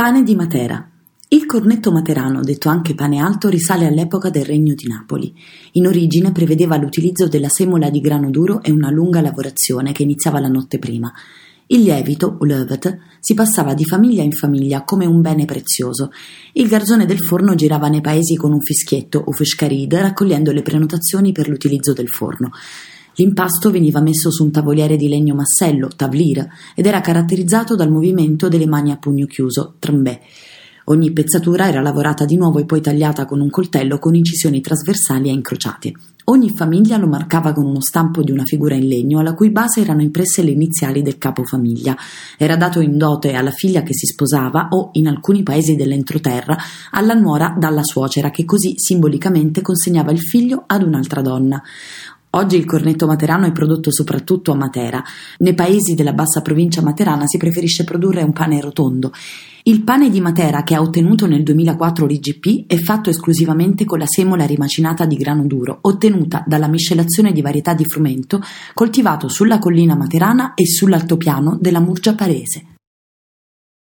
Pane di Matera. Il cornetto materano, detto anche pane alto, risale all'epoca del regno di Napoli. In origine prevedeva l'utilizzo della semola di grano duro e una lunga lavorazione che iniziava la notte prima. Il lievito, o levet, si passava di famiglia in famiglia come un bene prezioso. Il garzone del forno girava nei paesi con un fischietto o fishkarid raccogliendo le prenotazioni per l'utilizzo del forno. L'impasto veniva messo su un tavoliere di legno massello, tavlir, ed era caratterizzato dal movimento delle mani a pugno chiuso, trambè. Ogni pezzatura era lavorata di nuovo e poi tagliata con un coltello con incisioni trasversali e incrociate. Ogni famiglia lo marcava con uno stampo di una figura in legno alla cui base erano impresse le iniziali del capofamiglia. Era dato in dote alla figlia che si sposava o, in alcuni paesi dell'entroterra, alla nuora dalla suocera che così simbolicamente consegnava il figlio ad un'altra donna. Oggi il cornetto materano è prodotto soprattutto a Matera. Nei paesi della bassa provincia materana si preferisce produrre un pane rotondo. Il pane di Matera che ha ottenuto nel 2004 l'IGP è fatto esclusivamente con la semola rimacinata di grano duro, ottenuta dalla miscelazione di varietà di frumento coltivato sulla collina materana e sull'altopiano della Murgia Parese.